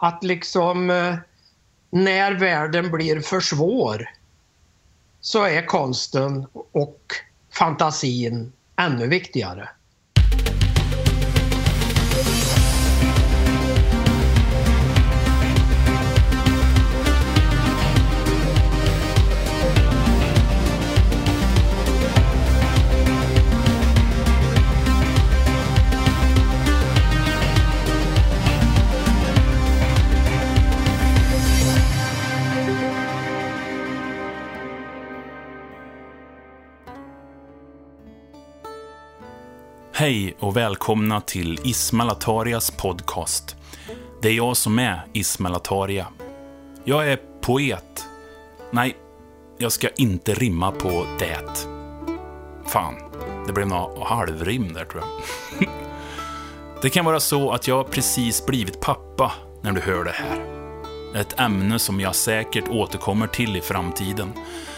att liksom eh, när världen blir för svår så är konsten och fantasin ännu viktigare. Hej och välkomna till Ismail Atarias podcast. Det är jag som är Ismail Ataria. Jag är poet. Nej, jag ska inte rimma på det. Fan, det blev något halvrim där tror jag. Det kan vara så att jag precis blivit pappa när du hör det här. Ett ämne som jag säkert återkommer till i framtiden.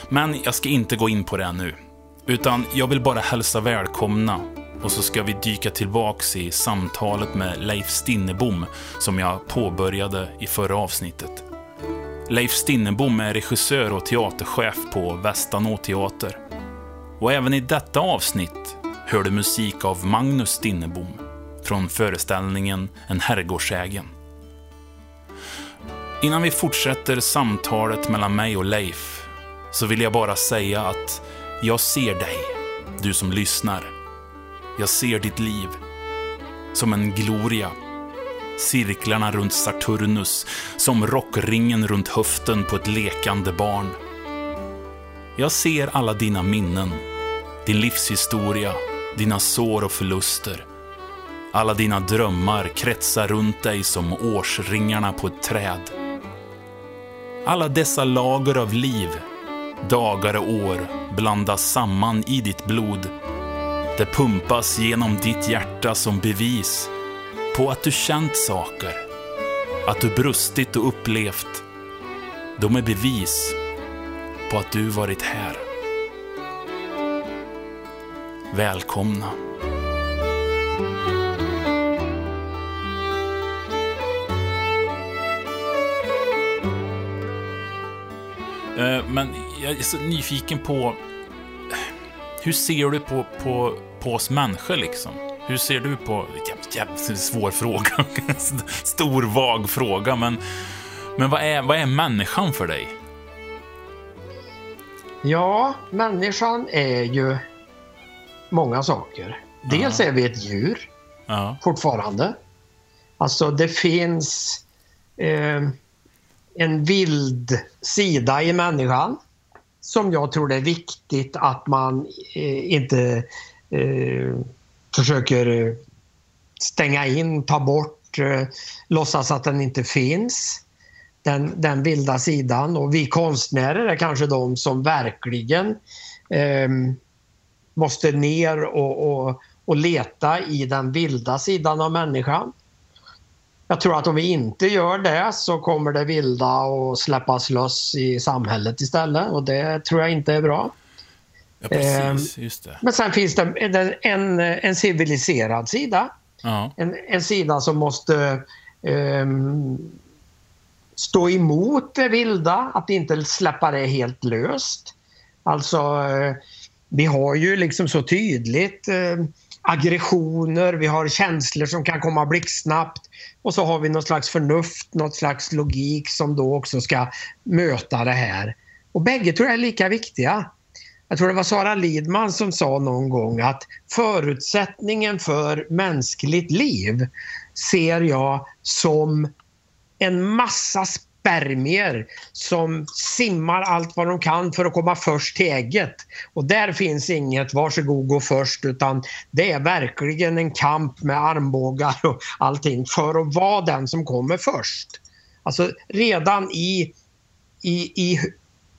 Men jag ska inte gå in på det nu. Utan jag vill bara hälsa välkomna och så ska vi dyka tillbaks i samtalet med Leif Stinnebom som jag påbörjade i förra avsnittet. Leif Stinnebom är regissör och teaterchef på Västanå teater. Och även i detta avsnitt hör du musik av Magnus Stinnebom från föreställningen En herrgårdsägen. Innan vi fortsätter samtalet mellan mig och Leif så vill jag bara säga att jag ser dig, du som lyssnar. Jag ser ditt liv som en gloria. Cirklarna runt Saturnus, som rockringen runt höften på ett lekande barn. Jag ser alla dina minnen, din livshistoria, dina sår och förluster. Alla dina drömmar kretsar runt dig som årsringarna på ett träd. Alla dessa lager av liv, dagar och år blandas samman i ditt blod det pumpas genom ditt hjärta som bevis på att du känt saker. Att du brustit och upplevt. De är bevis på att du varit här. Välkomna. Eh, men jag är så nyfiken på hur ser du på, på, på oss människor liksom? Hur ser du på... Jävligt svår fråga. Stor, vag fråga, men, men vad, är, vad är människan för dig? Ja, människan är ju många saker. Dels ja. är vi ett djur ja. fortfarande. Alltså det finns eh, en vild sida i människan som jag tror det är viktigt att man eh, inte eh, försöker eh, stänga in, ta bort, eh, låtsas att den inte finns. Den, den vilda sidan och vi konstnärer är kanske de som verkligen eh, måste ner och, och, och leta i den vilda sidan av människan. Jag tror att om vi inte gör det så kommer det vilda att släppas loss i samhället istället och det tror jag inte är bra. Ja, precis, ehm, just det. Men sen finns det en, en civiliserad sida. Ja. En, en sida som måste um, stå emot det vilda, att inte släppa det helt löst. Alltså, eh, vi har ju liksom så tydligt uh, aggressioner, vi har känslor som kan komma blixtsnabbt och så har vi något slags förnuft, något slags logik som då också ska möta det här. Och bägge tror jag är lika viktiga. Jag tror det var Sara Lidman som sa någon gång att förutsättningen för mänskligt liv ser jag som en massa spermier som simmar allt vad de kan för att komma först till ägget. Och där finns inget varsågod gå först utan det är verkligen en kamp med armbågar och allting för att vara den som kommer först. Alltså redan i, i, i,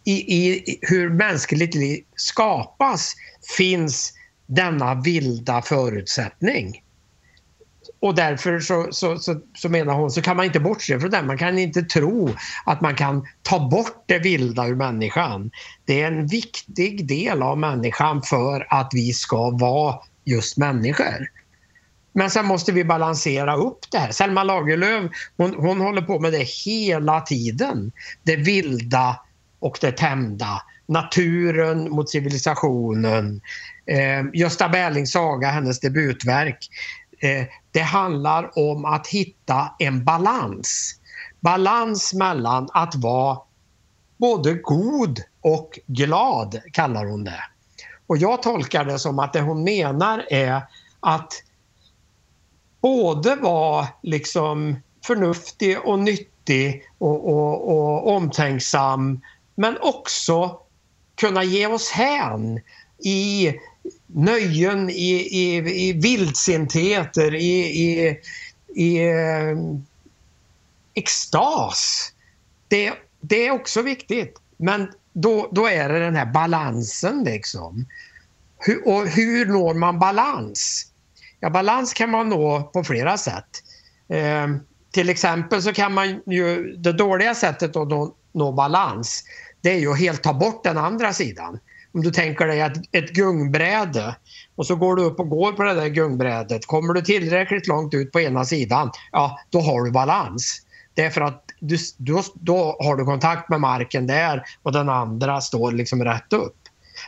i, i hur mänskligt liv skapas finns denna vilda förutsättning. Och därför så, så, så, så, menar hon så kan man inte bortse från det. Man kan inte tro att man kan ta bort det vilda ur människan. Det är en viktig del av människan för att vi ska vara just människor. Men sen måste vi balansera upp det här. Selma Lagerlöf hon, hon håller på med det hela tiden. Det vilda och det tämda. Naturen mot civilisationen. Eh, Gösta Berlings saga, hennes debutverk. Eh, det handlar om att hitta en balans. Balans mellan att vara både god och glad, kallar hon det. Och jag tolkar det som att det hon menar är att både vara liksom förnuftig och nyttig och, och, och omtänksam men också kunna ge oss hän i nöjen, i, i, i vildsintheter, i, i, i eh, extas. Det, det är också viktigt. Men då, då är det den här balansen liksom. Hur, och hur når man balans? Ja, balans kan man nå på flera sätt. Eh, till exempel så kan man ju, det dåliga sättet att nå, nå balans det är ju att helt ta bort den andra sidan. Om du tänker dig ett, ett gungbräde och så går du upp och går på det där gungbrädet. Kommer du tillräckligt långt ut på ena sidan, ja då har du balans. Det är för att du, då, då har du kontakt med marken där och den andra står liksom rätt upp.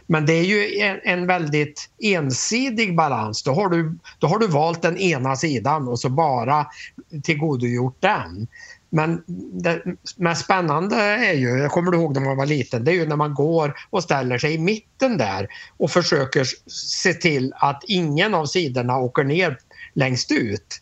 Men det är ju en, en, väldigt ensidig balans. Då har, du, då har du valt den ena sidan och så bara tillgodogjort den. Men det mest spännande är ju, jag kommer ihåg när man var liten, det är ju när man går och ställer sig i mitten där och försöker se till att ingen av sidorna åker ner längst ut.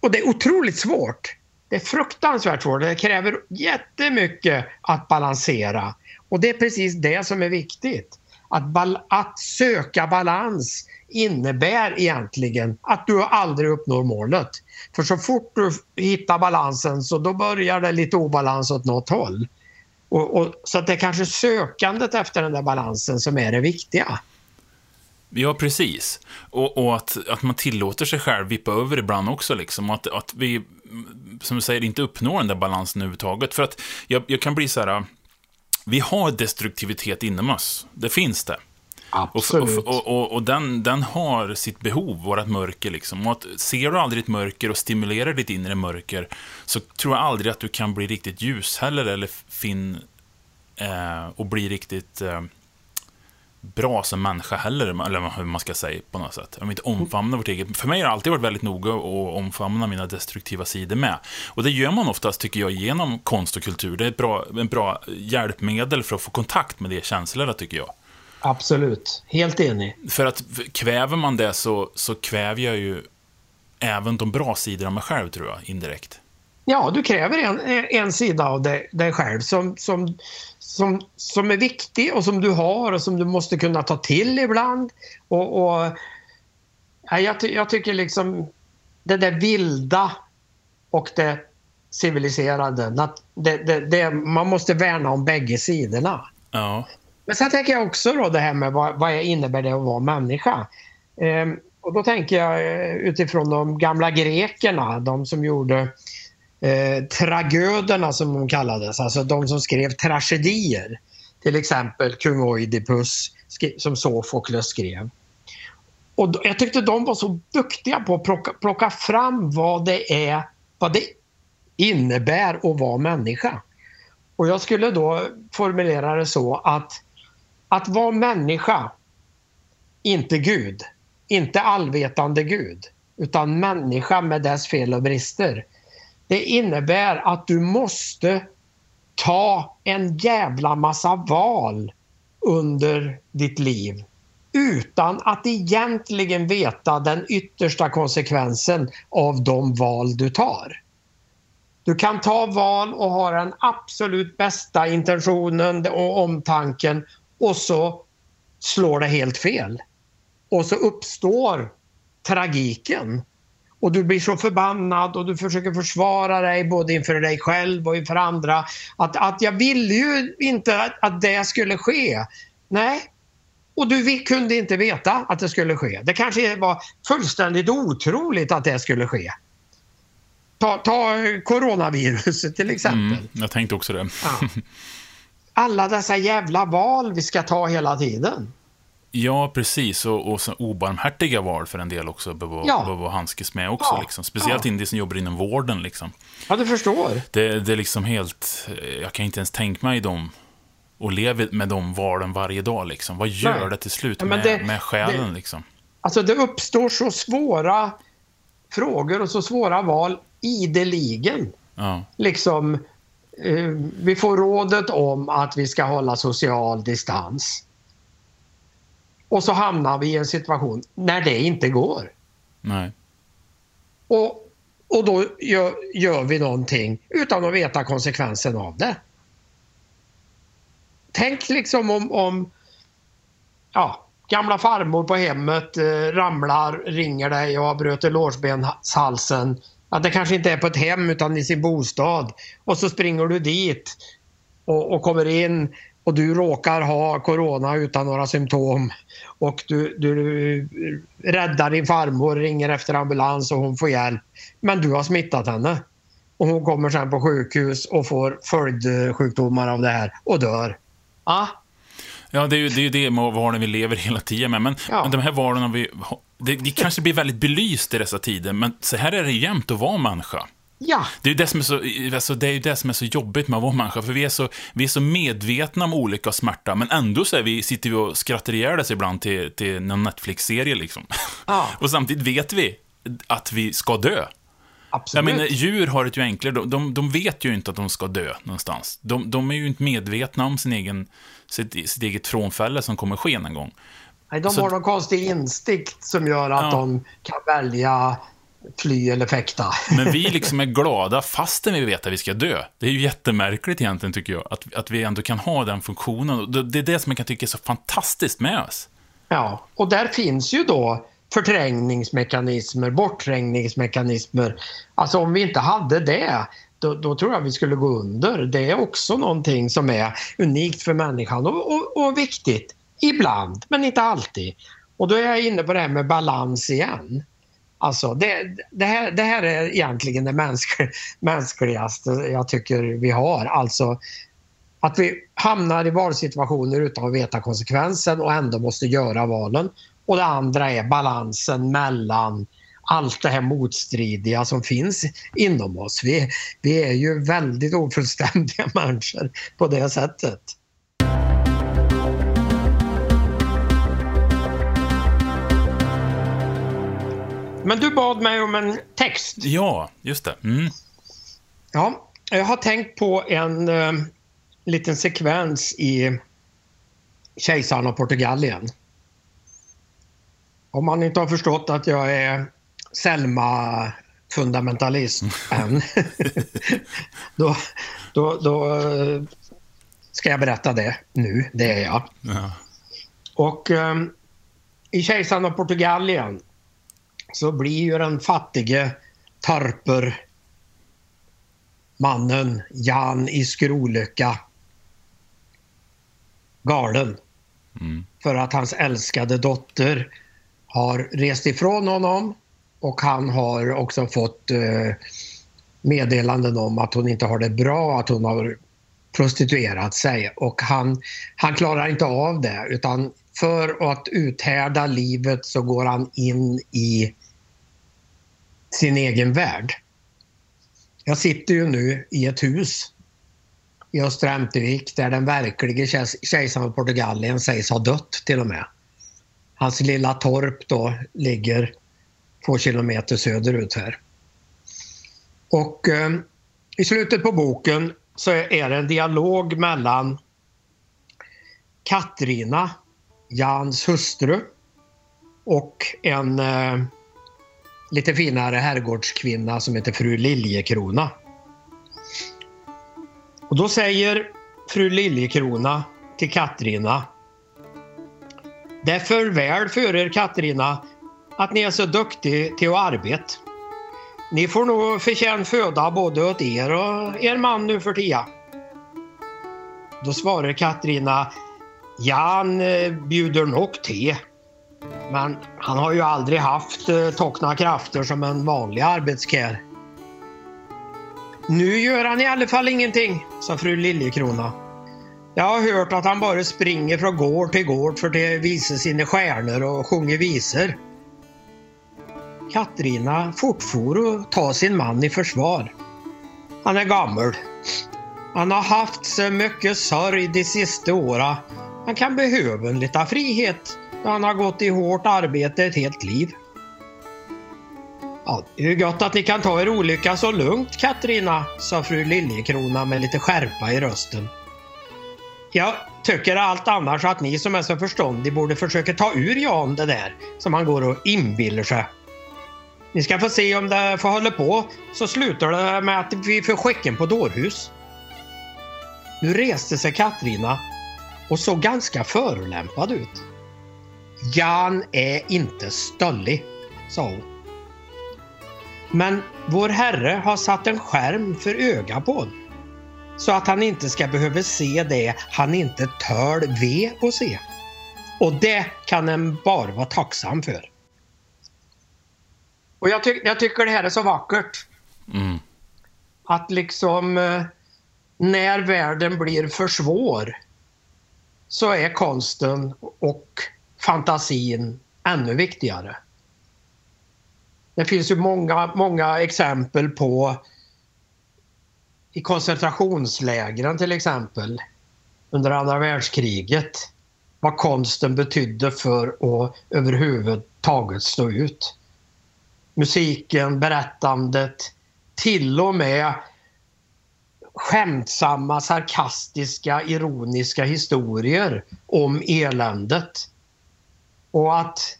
Och det är otroligt svårt. Det är fruktansvärt svårt. Det kräver jättemycket att balansera. Och det är precis det som är viktigt. Att, att söka balans innebär egentligen att du aldrig uppnår målet. För så fort du hittar balansen så då börjar det lite obalans åt något håll. Och, och, så att det är kanske sökandet efter den där balansen som är det viktiga. Ja, precis. Och, och, att, att man tillåter sig själv vippa över ibland också. Liksom. Att, att vi, som du säger, inte uppnår den där balansen överhuvudtaget. För att jag, jag kan bli så här vi har destruktivitet inom oss. Det finns det. Absolut. Och, och, och, och, den, den har sitt behov, vårt mörker. Liksom. Och att, ser du aldrig ett mörker och stimulerar ditt inre mörker så tror jag aldrig att du kan bli riktigt ljus heller eller fin eh, och bli riktigt eh, bra som människa heller, eller hur man ska säga på något sätt. Om inte omfamna vårt eget. För mig har det alltid varit väldigt noga att omfamna mina destruktiva sidor med. Och det gör man oftast, tycker jag, genom konst och kultur. Det är ett bra, en bra hjälpmedel för att få kontakt med de känslorna, tycker jag. Absolut, helt enig. För att kväver man det så, så kväver jag ju även de bra sidorna av mig själv, tror jag, indirekt. Ja, du kräver en, en sida av dig, dig själv som, som, som, som är viktig och som du har och som du måste kunna ta till ibland. Och, och ja, jag, jag tycker liksom det där vilda och det civiliserade, det, det, det, man måste värna om bägge sidorna. Ja. Men sen tänker jag också då det här med vad, vad innebär det att vara människa? Ehm, och då tänker jag eh, utifrån de gamla grekerna, de som gjorde eh, tragöderna som de kallades, alltså de som skrev tragedier. Till exempel kung Oidipus som Sofokles skrev. Och jag tyckte de var så duktiga på att plocka, plocka fram vad det är, vad det innebär att vara människa. Och jag skulle då formulera det så att att vara människa, inte Gud, inte allvetande Gud, utan människa med dess fel och brister. Det innebär att du måste ta en jävla massa val under ditt liv utan att egentligen veta den yttersta konsekvensen av de val du tar. Du kan ta val och ha den absolut bästa intentionen och omtanken och så slår det helt fel. Och så uppstår tragiken. Och du blir så förbannad och du försöker försvara dig både inför dig själv och inför andra. Att, att jag ville ju inte att, att det skulle ske. Nej, och du kunde inte veta att det skulle ske. Det kanske var fullständigt otroligt att det skulle ske. Ta, ta coronaviruset till exempel. Mm, jag tänkte också det. Ja. alla dessa jävla val vi ska ta hela tiden. Ja, precis. Och, och så obarmhärtiga val för en del också behöver ja. behöver handskas med också. Ja. Liksom. Speciellt ja. in de som jobbar inom vården. Liksom. Ja, du förstår. Det, det är liksom helt... Jag kan inte ens tänka mig dem och lever med de valen varje dag. Liksom. Vad gör Nej. det till slut ja, med, det, med själen? Det, liksom? Alltså, det uppstår så svåra frågor och så svåra val ideligen. Ja. Liksom, eh, vi får rådet om att vi ska hålla social distans. Och så hamnar vi i en situation när det inte går. Nej. Och, och då gör, gör vi någonting utan att veta konsekvensen av det. Tänk liksom om, om ja, gamla farmor på hemmet eh, ramlar, ringer dig och har brutit lårsbenshalsen. Att det kanske inte är på ett hem utan i sin bostad. Och så springer du dit och, och kommer in och du råkar ha corona utan några symptom och du, du räddar din farmor, ringer efter ambulans och hon får hjälp. Men du har smittat henne. Och hon kommer sen på sjukhus och får följdsjukdomar av det här och dör. Ah. Ja, det är ju det, är det med valen vi lever hela tiden med. Men, ja. men de här valen, vi, det, det kanske blir väldigt belyst i dessa tider, men så här är det jämt att vara människa. Ja. Det är det som är så, alltså det är det som är så jobbigt med att vara människa, för vi är så, vi är så medvetna om olika smärta, men ändå så är vi, sitter vi och skrattar ihjäl oss ibland till, till någon Netflix-serie liksom. Ja. och samtidigt vet vi att vi ska dö. Absolut. Jag menar, djur har det ju enklare. De, de, de, vet ju inte att de ska dö någonstans. De, de är ju inte medvetna om sin egen, sitt, sitt eget frånfälle som kommer ske en gång. Nej, de så, har någon konstig instinkt som gör att ja. de kan välja fly eller fäkta. Men vi liksom är glada fastän vi vet att vi ska dö. Det är ju jättemärkligt egentligen, tycker jag, att, att vi ändå kan ha den funktionen. Det är det som jag kan tycka är så fantastiskt med oss. Ja, och där finns ju då förträngningsmekanismer, bortträngningsmekanismer. Alltså om vi inte hade det, då, då, tror jag vi skulle gå under. Det är också någonting som är unikt för människan och, och, och viktigt. Ibland, men inte alltid. Och då är jag inne på det här med balans igen. Alltså det, det, här, det här är egentligen det mänsklig, mänskligaste jag tycker vi har. Alltså att vi hamnar i valsituationer utan att veta konsekvensen och ändå måste göra valen. Och det andra är balansen mellan allt det här motstridiga som finns inom oss. Vi, vi är ju väldigt ofullständiga människor på det sättet. Men du bad mig om en text. Ja, just det. Mm. Ja, jag har tänkt på en uh, liten sekvens i Kejsaren av Portugalien. Om man inte har förstått att jag är Selma-fundamentalist än, då, då, då uh, ska jag berätta det nu. Det är jag. Ja. Och um, i Kejsaren av Portugalien så blir ju den fattige Tarper mannen Jan i Skrolycka galen. Mm. För att hans älskade dotter har rest ifrån honom och han har också fått eh, meddelanden om att hon inte har det bra, att hon har prostituerat sig och han, han klarar inte av det utan för att uthärda livet så går han in i sin egen värld. Jag sitter ju nu i ett hus i Östra Ämtervik där den verklige kejsaren av Portugalien sägs ha dött till och med. Hans lilla torp då ligger två kilometer söderut här. Och eh, i slutet på boken så är det en dialog mellan Katrina, Jans hustru och en eh, lite finare herrgårdskvinna som heter fru Liljekrona. Och då säger fru Liljekrona till Katrina. Det är för väl för er Katrina att ni är så duktig till att arbeta. Ni får nog förtjäna föda både åt er och er man nu för tiden. Då svarar Katrina. Jan eh, bjuder nog till. Men han har ju aldrig haft eh, tokna krafter som en vanlig arbetskär. Nu gör han i alla fall ingenting, sa fru Liljekrona. Jag har hört att han bara springer från gård till gård för att visa sina stjärnor och sjunger visor. Katrina fortfor att ta sin man i försvar. Han är gammal. Han har haft så mycket sorg de sista åren. Han kan behöva en liten frihet han har gått i hårt arbete ett helt liv. Ja, det är gott att ni kan ta er olycka så lugnt Katrina, sa fru Liljekrona med lite skärpa i rösten. Jag tycker allt annars att ni som är så förståndig borde försöka ta ur Jan det där som han går och inbillar sig. Ni ska få se om det får hålla på så slutar det med att vi får skicken på dårhus. Nu reste sig Katrina och såg ganska förolämpad ut. Jan är inte stöllig, sa hon. Men vår Herre har satt en skärm för öga på honom. Så att han inte ska behöva se det han inte tål ve och se. Och det kan en bara vara tacksam för. Och jag, ty jag tycker det här är så vackert. Mm. Att liksom eh, när världen blir för svår så är konsten och fantasin ännu viktigare. Det finns ju många, många exempel på i koncentrationslägren till exempel under andra världskriget vad konsten betydde för att överhuvudtaget stå ut. Musiken, berättandet, till och med skämtsamma, sarkastiska, ironiska historier om eländet. Och att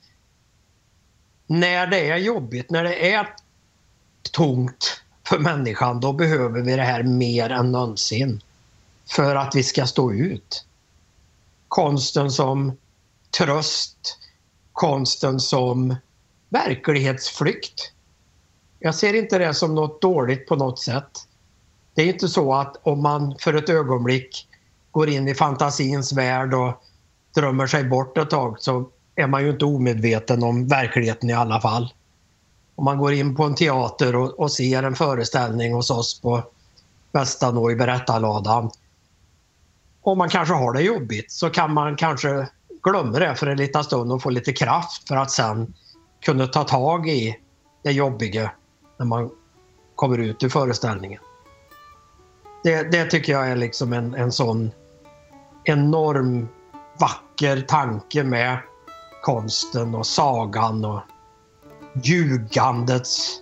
när det är jobbigt, när det är tungt för människan, då behöver vi det här mer än någonsin. För att vi ska stå ut. Konsten som tröst, konsten som verklighetsflykt. Jag ser inte det som något dåligt på något sätt. Det är inte så att om man för ett ögonblick går in i fantasins värld och drömmer sig bort ett tag så är man ju inte omedveten om verkligheten i alla fall. Om man går in på en teater och, och ser en föreställning hos oss på Västanå i berättarladan. Om man kanske har det jobbigt så kan man kanske glömma det för en liten stund och få lite kraft för att sen kunna ta tag i det jobbiga när man kommer ut ur föreställningen. Det, det tycker jag är liksom en, en sån enorm vacker tanke med konsten och sagan och ljugandets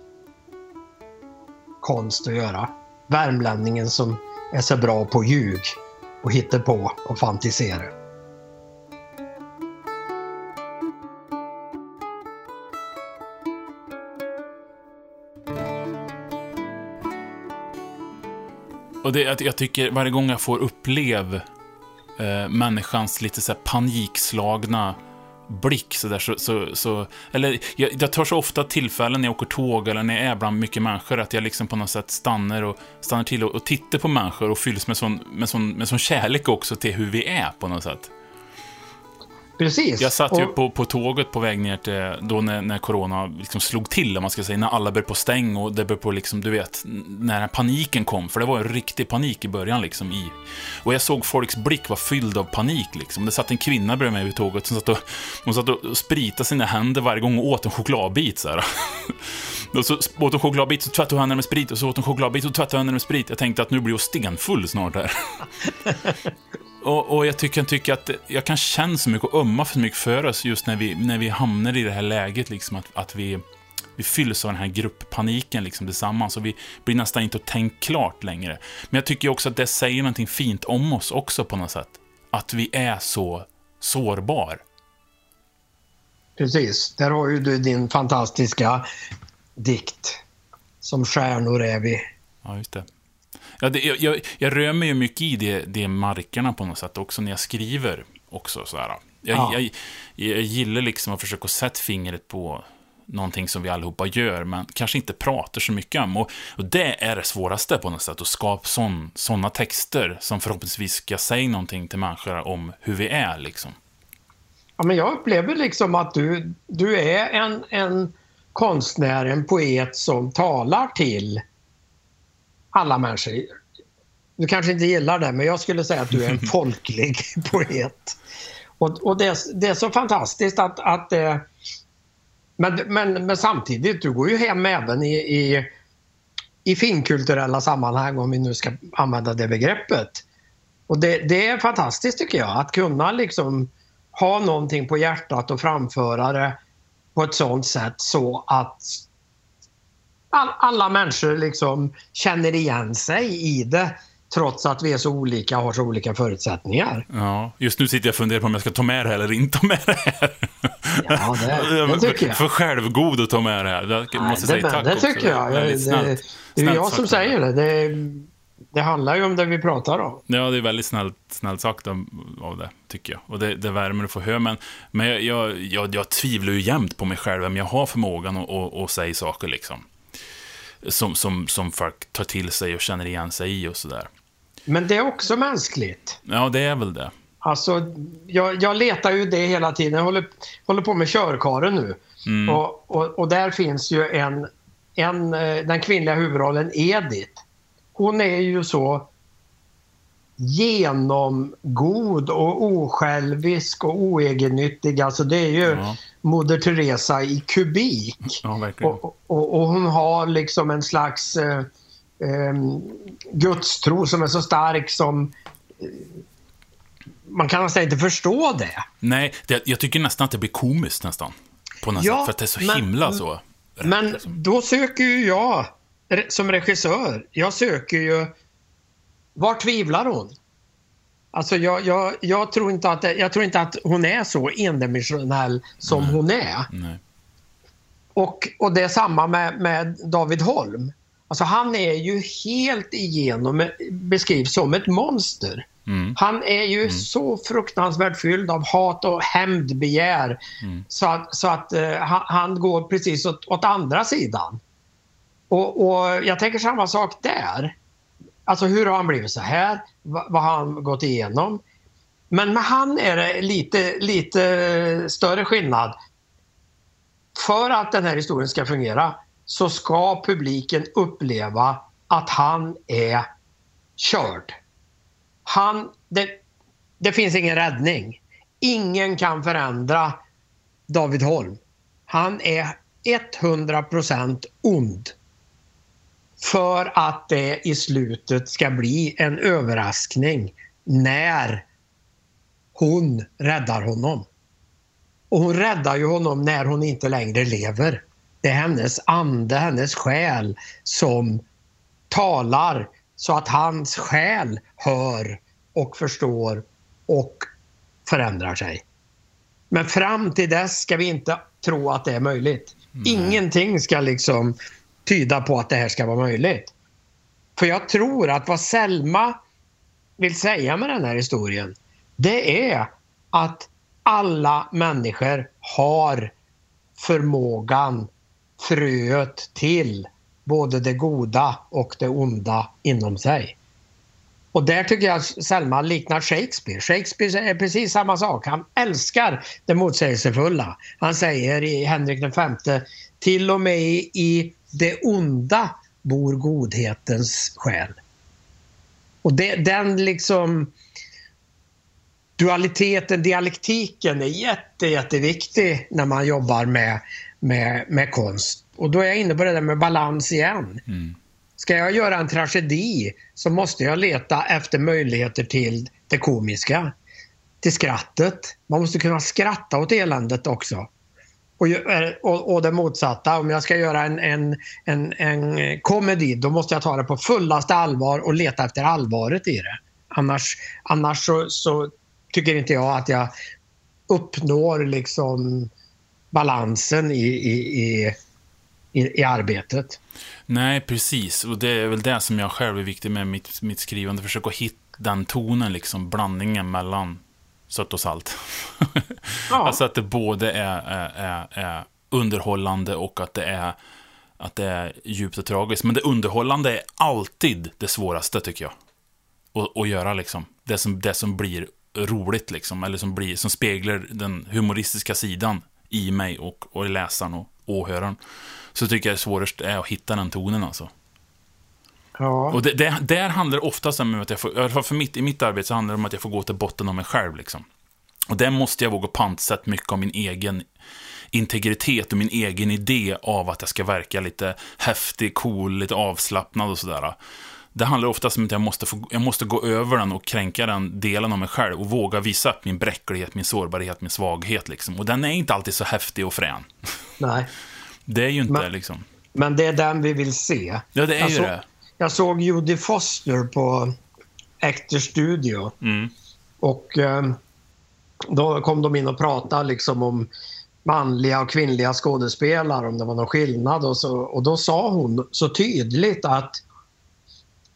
konst att göra. Värmlänningen som är så bra på ljug och hittar på och fantisera. Och det, jag tycker varje gång jag får uppleva eh, människans lite så panikslagna blick så där, så, så, så, eller jag, jag tar så ofta tillfällen när jag åker tåg eller när jag är bland mycket människor att jag liksom på något sätt stannar och stannar till och, och tittar på människor och fylls med sån, med, sån, med sån kärlek också till hur vi är på något sätt. Precis. Jag satt ju på, på tåget på väg ner till, då när, när corona liksom slog till, om man ska säga, när alla började på stäng och det började på liksom, du vet, när paniken kom, för det var en riktig panik i början liksom i. Och jag såg folks blick var fylld av panik liksom. Det satt en kvinna bredvid mig vid tåget som satt och, hon satt och spritade sina händer varje gång och åt en chokladbit så här. Och så åt hon chokladbit, så tvättade hon händerna med sprit, och så åt hon chokladbit, och tvättade händerna med sprit. Jag tänkte att nu blir hon stenfull snart här. Och, och, jag tycker, tycker att jag kan känna så mycket och ömma för mycket för oss just när vi, när vi hamnar i det här läget, liksom, att, att vi, vi fylls av den här grupppaniken liksom, tillsammans och vi blir nästan inte att tänka klart längre. Men jag tycker också att det säger någonting fint om oss också på något sätt. Att vi är så sårbar. Precis, där har ju du din fantastiska dikt. Som stjärnor är vi. Ja, just det. Ja, det, jag, jag, jag rör mig ju mycket i de, de markerna på något sätt också när jag skriver. också så här. Jag, ja. jag, jag, gillar liksom att försöka sätta fingret på någonting som vi allihopa gör, men kanske inte pratar så mycket om. Och, och det är det svåraste på något sätt, att skapa sådana texter som förhoppningsvis ska säga någonting till människor om hur vi är. Liksom. Ja, men jag upplever liksom att du, du är en, en konstnär, en poet som talar till alla människor. du kanske inte gillar det, men jag skulle säga att du är en folklig poet. Och, och det, det, är så fantastiskt att, att eh, men, men, men samtidigt, du går ju hem även i, i, i finkulturella sammanhang om vi nu ska använda det begreppet. Och det, det, är fantastiskt tycker jag att kunna liksom ha någonting på hjärtat och framföra det på ett sånt sätt så att alla människor liksom känner igen sig i det trots att vi är så olika och har så olika förutsättningar. Ja, just nu sitter jag och funderar på om jag ska ta med det här eller inte ta med det här. Ja, det, det tycker jag. För självgod att ta med det här. Jag Nej, måste säga tack det, det tycker jag. Det, snällt, det, är jag som säger det. det. Det handlar ju om det vi pratar om. Ja, det är väldigt snällt, snällt sagt av det, tycker jag. Och det, det värmer att få höra. Men, men jag, jag, jag, jag tvivlar ju jämt på mig själv, om jag har förmågan att, att, att säga saker liksom. Som, som, som folk tar till sig och känner igen sig i och sådär. Men det är också mänskligt. Ja, det är väl det. Alltså, jag, jag letar ju det hela tiden. Jag håller, håller på med körkaren nu. Mm. Och, och, och, där finns ju en, en, eh, den kvinnliga huvudrollen Edith. Hon är ju så genomgod och osjälvisk och oegennyttig. Alltså det är ju ja. Moder Teresa i kubik. Ja, och, och, och, hon har liksom en slags eh, eh, gudstro som är så stark som eh, man kan nästan inte förstå det. Nej, det, jag tycker nästan att det blir komiskt nästan. På något ja, för att det är så men, himla så. Men liksom. då söker ju jag, som regissör, jag söker ju... Var tvivlar hon? Alltså jag, jag, jag, tror inte att, jag tror inte att hon är så endimensionell som Nej. hon är. Nej. Och, och det är samma med, med David Holm. Alltså han är ju helt igenom beskrivs som ett monster. Mm. Han är ju mm. så fruktansvärt fylld av hat och hämndbegär mm. så att, så att uh, han, han, går precis åt, åt andra sidan. Och, och, jag tänker samma sak där. Alltså hur har han blivit så här? Va, vad har han gått igenom? Men med han är det lite, lite större skillnad. För att den här historien ska fungera så ska publiken uppleva att han är körd. Han, det, det finns ingen räddning. Ingen kan förändra David Holm. Han är 100 procent ond. För att det i slutet ska bli en överraskning när hon räddar honom. Och hon räddar ju honom när hon inte längre lever. Det är hennes ande, hennes själ som talar så att hans själ hör och förstår och förändrar sig. Men fram till dess ska vi inte tro att det är möjligt. Mm. Ingenting ska liksom tyda på att det här ska vara möjligt. För jag tror att vad Selma vill säga med den här historien, det är att alla människor har förmågan fröet till både det goda och det onda inom sig. Och där tycker jag Selma liknar Shakespeare. Shakespeare är precis samma sak. Han älskar det motsägelsefulla. Han säger i Henrik V, till och med i det onda bor godhetens själ. Och det, den liksom dualiteten, dialektiken är jätte, jätteviktig när man jobbar med med, med konst. Och då är jag inne på det där med balans igen. Mm. Ska jag göra en tragedi så måste jag leta efter möjligheter till det komiska. Till skrattet. Man måste kunna skratta åt eländet också. Och, eh, och, och det motsatta, om jag ska göra en, en, en, en komedi då måste jag ta det på fullaste allvar och leta efter allvaret i det. Annars, annars så, så tycker inte jag att jag uppnår liksom balansen i, i, i, i, arbetet. Nej, precis. Och det är väl det som jag själv är viktig med mitt, mitt skrivande. Försöka hitta den tonen, liksom blandningen mellan sött och salt. Ja. alltså att det både är, är, är, är, underhållande och att det är att det är djupt och tragiskt. Men det underhållande är alltid det svåraste, tycker jag. Att, att göra liksom. Det som, det som blir roligt, liksom. Eller som, blir, som speglar den humoristiska sidan i mig och, och läsaren och åhöraren. Så tycker jag det svåraste är att hitta den tonen alltså. Ja. Och det, det, där handlar det oftast om att jag får, i alla fall för mitt, i mitt arbete så handlar det om att jag får gå till botten av mig själv. Liksom. Och där måste jag våga pantsätta mycket av min egen integritet och min egen idé av att jag ska verka lite häftig, cool, lite avslappnad och sådär. Det handlar oftast om att jag måste, få, jag måste gå över den och kränka den delen av mig själv och våga visa upp min bräcklighet, min sårbarhet, min svaghet. Liksom. Och den är inte alltid så häftig och frän. Nej. Det är ju inte men, liksom. Men det är den vi vill se. Ja, det är jag ju det. Jag såg Judy Foster på Actor Studio. Mm. Och eh, då kom de in och pratade liksom om manliga och kvinnliga skådespelare, om det var någon skillnad. Och, så, och då sa hon så tydligt att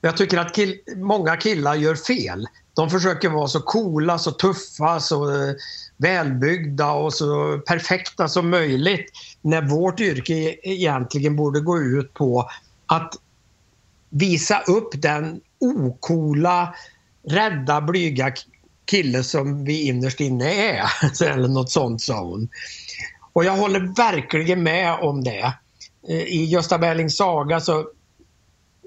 jag tycker att kill, många killar gör fel. De försöker vara så coola, så tuffa, så eh, välbyggda och så perfekta som möjligt när vårt yrke egentligen borde gå ut på att visa upp den okola, rädda, blyga kille som vi innerst inne är. Eller något sånt sa hon. Och jag håller verkligen med om det. Eh, I Gösta Berlings saga så,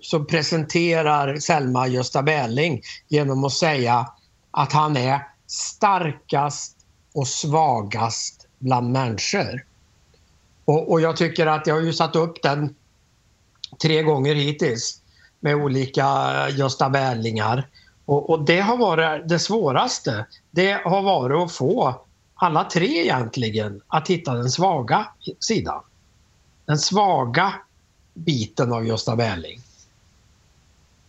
så presenterar Selma Gösta Berling genom att säga att han är starkast och svagast bland människor. Och, och jag tycker att jag har ju satt upp den tre gånger hittills med olika eh, Gösta Berlingar. Och, och, det har varit det svåraste. Det har varit att få alla tre egentligen att hitta den svaga sidan. Den svaga biten av Gösta Berling.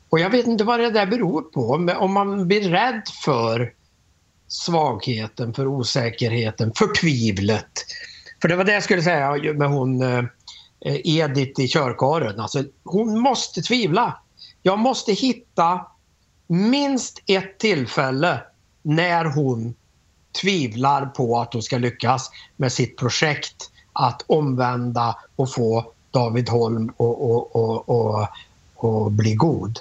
Och jag vet inte vad det där beror på. Om man blir rädd för svagheten, för osäkerheten, för tvivlet. För det var det jag skulle säga med hon eh, Eh, Edith i körkaren. Alltså, hon måste tvivla. Jag måste hitta minst ett tillfälle när hon tvivlar på att hon ska lyckas med sitt projekt att omvända och få David Holm att bli god.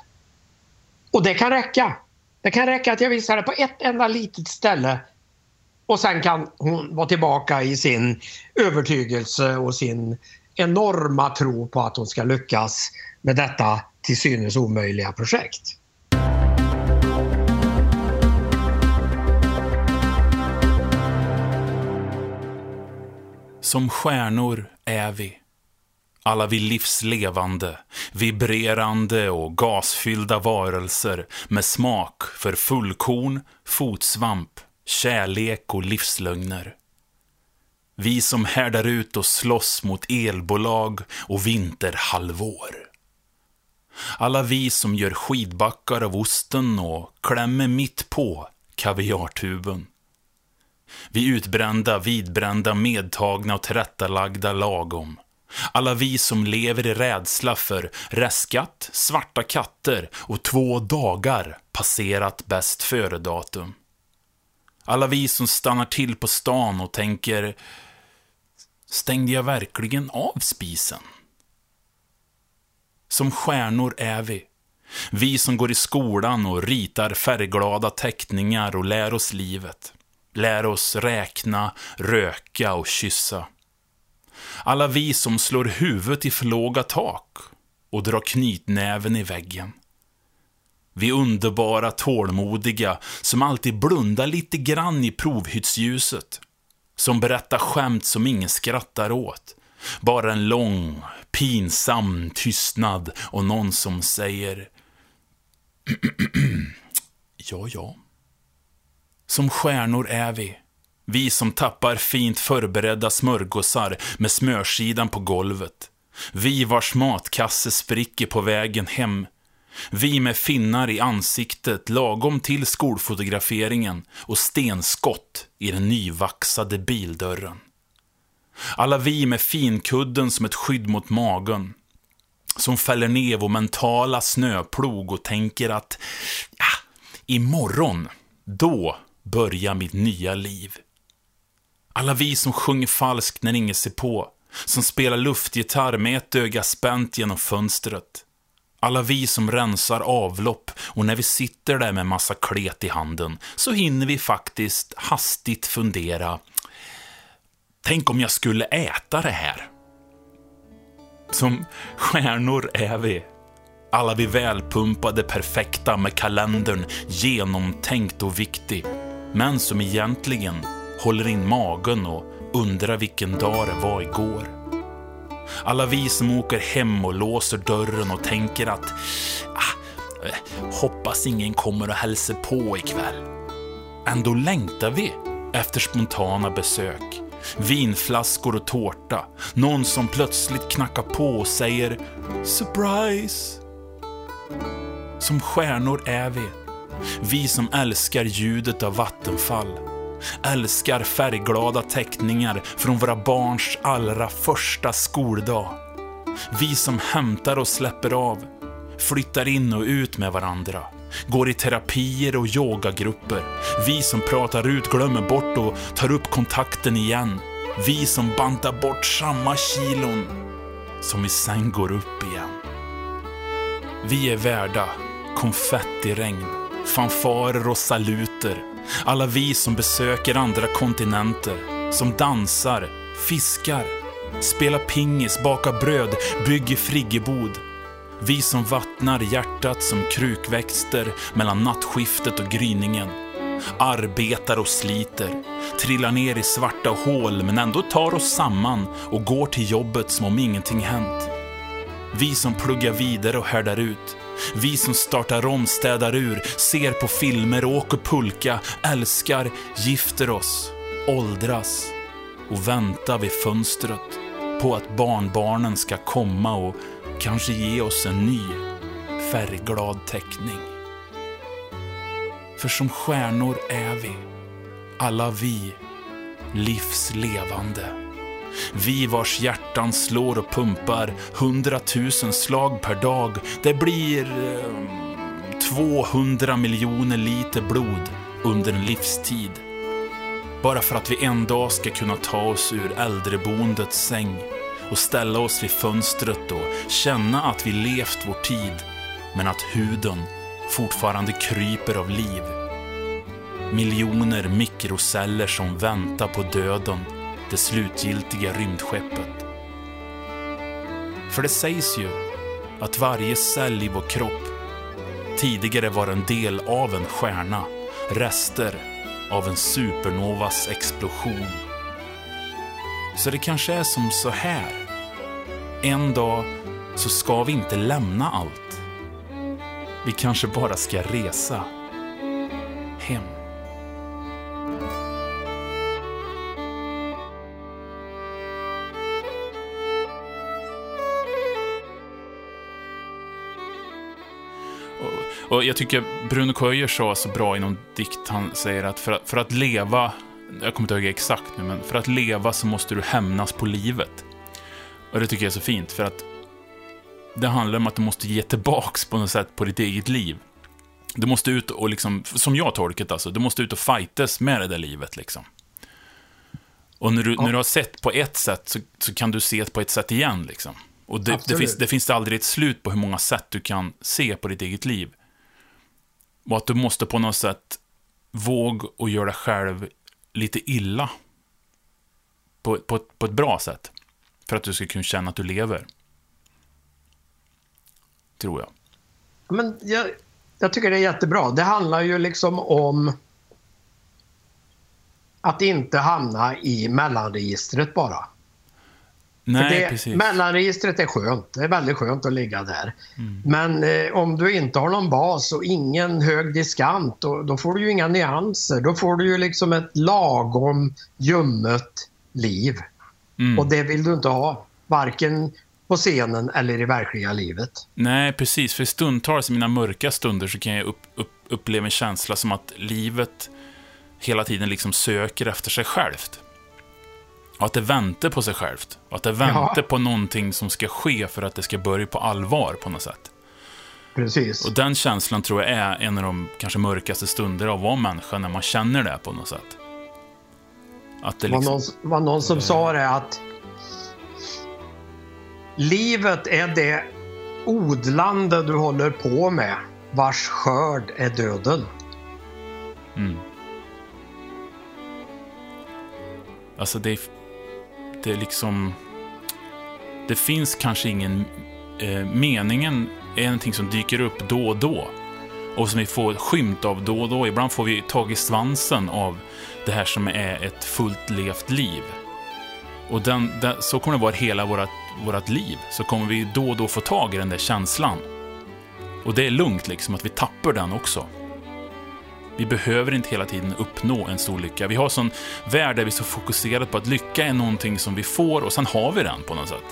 Och det kan räcka. Det kan räcka att jag visar det på ett enda litet ställe och sen kan hon vara tillbaka i sin övertygelse och sin enorma tro på att hon ska lyckas med detta till synes omöjliga projekt. Som stjärnor är vi. Alla vi livslevande, vibrerande och gasfyllda varelser med smak för fullkorn, fotsvamp, kärlek och livslögner. Vi som härdar ut och slåss mot elbolag och vinterhalvår. Alla vi som gör skidbackar av osten och klämmer mitt på kaviartuben. Vi utbrända, vidbrända, medtagna och tillrättalagda lagom. Alla vi som lever i rädsla för reskat, svarta katter och två dagar passerat bäst före-datum. Alla vi som stannar till på stan och tänker Stängde jag verkligen av spisen? Som stjärnor är vi. Vi som går i skolan och ritar färgglada teckningar och lär oss livet. Lär oss räkna, röka och kyssa. Alla vi som slår huvudet i för låga tak och drar knytnäven i väggen. Vi underbara, tålmodiga, som alltid blundar lite grann i provhyttsljuset. Som berättar skämt som ingen skrattar åt. Bara en lång, pinsam tystnad och någon som säger Ja, ja. Som stjärnor är vi. Vi som tappar fint förberedda smörgåsar med smörsidan på golvet. Vi vars matkasse spricker på vägen hem. Vi med finnar i ansiktet lagom till skolfotograferingen och stenskott i den nyvaxade bildörren. Alla vi med finkudden som ett skydd mot magen. Som fäller ner vår mentala snöplog och tänker att ja, imorgon, då börjar mitt nya liv. Alla vi som sjunger falskt när ingen ser på. Som spelar luftgitarr med ett öga spänt genom fönstret. Alla vi som rensar avlopp och när vi sitter där med massa klet i handen så hinner vi faktiskt hastigt fundera. Tänk om jag skulle äta det här? Som stjärnor är vi. Alla vi välpumpade perfekta med kalendern genomtänkt och viktig. Men som egentligen håller in magen och undrar vilken dag det var igår. Alla vi som åker hem och låser dörren och tänker att ah, eh, hoppas ingen kommer och hälsar på ikväll. Ändå längtar vi efter spontana besök. Vinflaskor och tårta. Någon som plötsligt knackar på och säger “surprise”. Som stjärnor är vi. Vi som älskar ljudet av vattenfall. Älskar färgglada teckningar från våra barns allra första skoldag. Vi som hämtar och släpper av. Flyttar in och ut med varandra. Går i terapier och yogagrupper. Vi som pratar ut, glömmer bort och tar upp kontakten igen. Vi som bantar bort samma kilon som vi sen går upp igen. Vi är värda konfettiregn, fanfarer och saluter. Alla vi som besöker andra kontinenter, som dansar, fiskar, spelar pingis, bakar bröd, bygger friggebod. Vi som vattnar hjärtat som krukväxter mellan nattskiftet och gryningen. Arbetar och sliter, trillar ner i svarta hål men ändå tar oss samman och går till jobbet som om ingenting hänt. Vi som pluggar vidare och härdar ut. Vi som startar om, städar ur, ser på filmer, åker pulka, älskar, gifter oss, åldras och väntar vid fönstret på att barnbarnen ska komma och kanske ge oss en ny färgglad teckning. För som stjärnor är vi, alla vi, livslevande. Vi vars hjärtan slår och pumpar hundratusen slag per dag. Det blir eh, 200 miljoner liter blod under en livstid. Bara för att vi en dag ska kunna ta oss ur äldreboendets säng och ställa oss vid fönstret och känna att vi levt vår tid, men att huden fortfarande kryper av liv. Miljoner mikroceller som väntar på döden det slutgiltiga rymdskeppet. För det sägs ju att varje cell i vår kropp tidigare var en del av en stjärna, rester av en supernovas explosion. Så det kanske är som så här. En dag så ska vi inte lämna allt. Vi kanske bara ska resa hem. Och jag tycker Bruno Köjer sa så bra i någon dikt, han säger att för, att för att leva, jag kommer inte ihåg exakt nu, men för att leva så måste du hämnas på livet. Och det tycker jag är så fint, för att det handlar om att du måste ge tillbaks på något sätt på ditt eget liv. Du måste ut och liksom, som jag tolkat alltså, du måste ut och fightas med det där livet liksom. Och när du, ja. när du har sett på ett sätt så, så kan du se på ett sätt igen liksom. Och det, det, finns, det finns aldrig ett slut på hur många sätt du kan se på ditt eget liv. Och att du måste på något sätt våga och göra dig själv lite illa. På, på, på ett bra sätt. För att du ska kunna känna att du lever. Tror jag. Men jag, jag tycker det är jättebra. Det handlar ju liksom om att inte hamna i mellanregistret bara. Nej, det, precis. Mellanregistret är skönt. Det är väldigt skönt att ligga där. Mm. Men eh, om du inte har någon bas och ingen hög diskant, då, då, får du ju inga nyanser. Då får du ju liksom ett lagom ljummet liv. Mm. Och det vill du inte ha. Varken på scenen eller i verkliga livet. Nej, precis. För stundtals, i mina mörka stunder, så kan jag upp, upp, uppleva en känsla som att livet hela tiden liksom söker efter sig självt. Och att det väntar på sig självt. Och att det väntar ja. på någonting som ska ske för att det ska börja på allvar på något sätt. Precis. Och den känslan tror jag är en av de kanske mörkaste stunder av att vara människa, när man känner det på något sätt. Att det liksom... var, någon, var någon som sa det att livet är det odlande du håller på med, vars skörd är döden. Mm. Alltså det är det liksom... Det finns kanske ingen... Eh, meningen är någonting som dyker upp då och då. Och som vi får skymt av då och då. Ibland får vi tag i svansen av det här som är ett fullt levt liv. Och den, den, så kommer det vara hela vårt, vårt liv. Så kommer vi då och då få tag i den där känslan. Och det är lugnt liksom att vi tappar den också. Vi behöver inte hela tiden uppnå en stor lycka. Vi har sån värld där vi är så fokuserade på att lycka är någonting som vi får och sen har vi den på något sätt.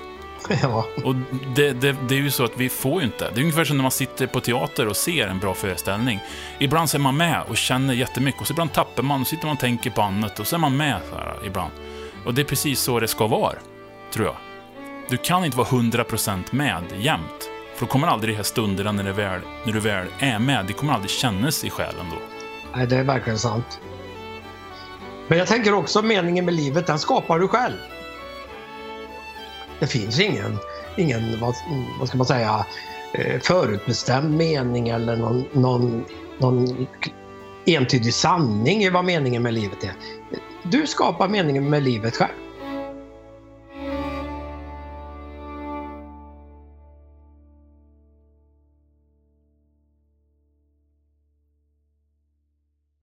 Ja. Och det, det, det, är ju så att vi får ju inte. Det är ungefär som när man sitter på teater och ser en bra föreställning. Ibland så är man med och känner jättemycket och så ibland tappar man och sitter man och tänker på annat och så är man med så här, ibland. Och det är precis så det ska vara, tror jag. Du kan inte vara 100% med jämt. För då kommer aldrig de här stunderna när, väl, när du väl är med, det kommer aldrig kännas i själen då. Nej, det är verkligen sant. Men jag tänker också meningen med livet, den skapar du själv. Det finns ingen, ingen vad, vad ska man säga, eh, förutbestämd mening eller någon, någon, någon entydig sanning i vad meningen med livet är. Du skapar meningen med livet själv.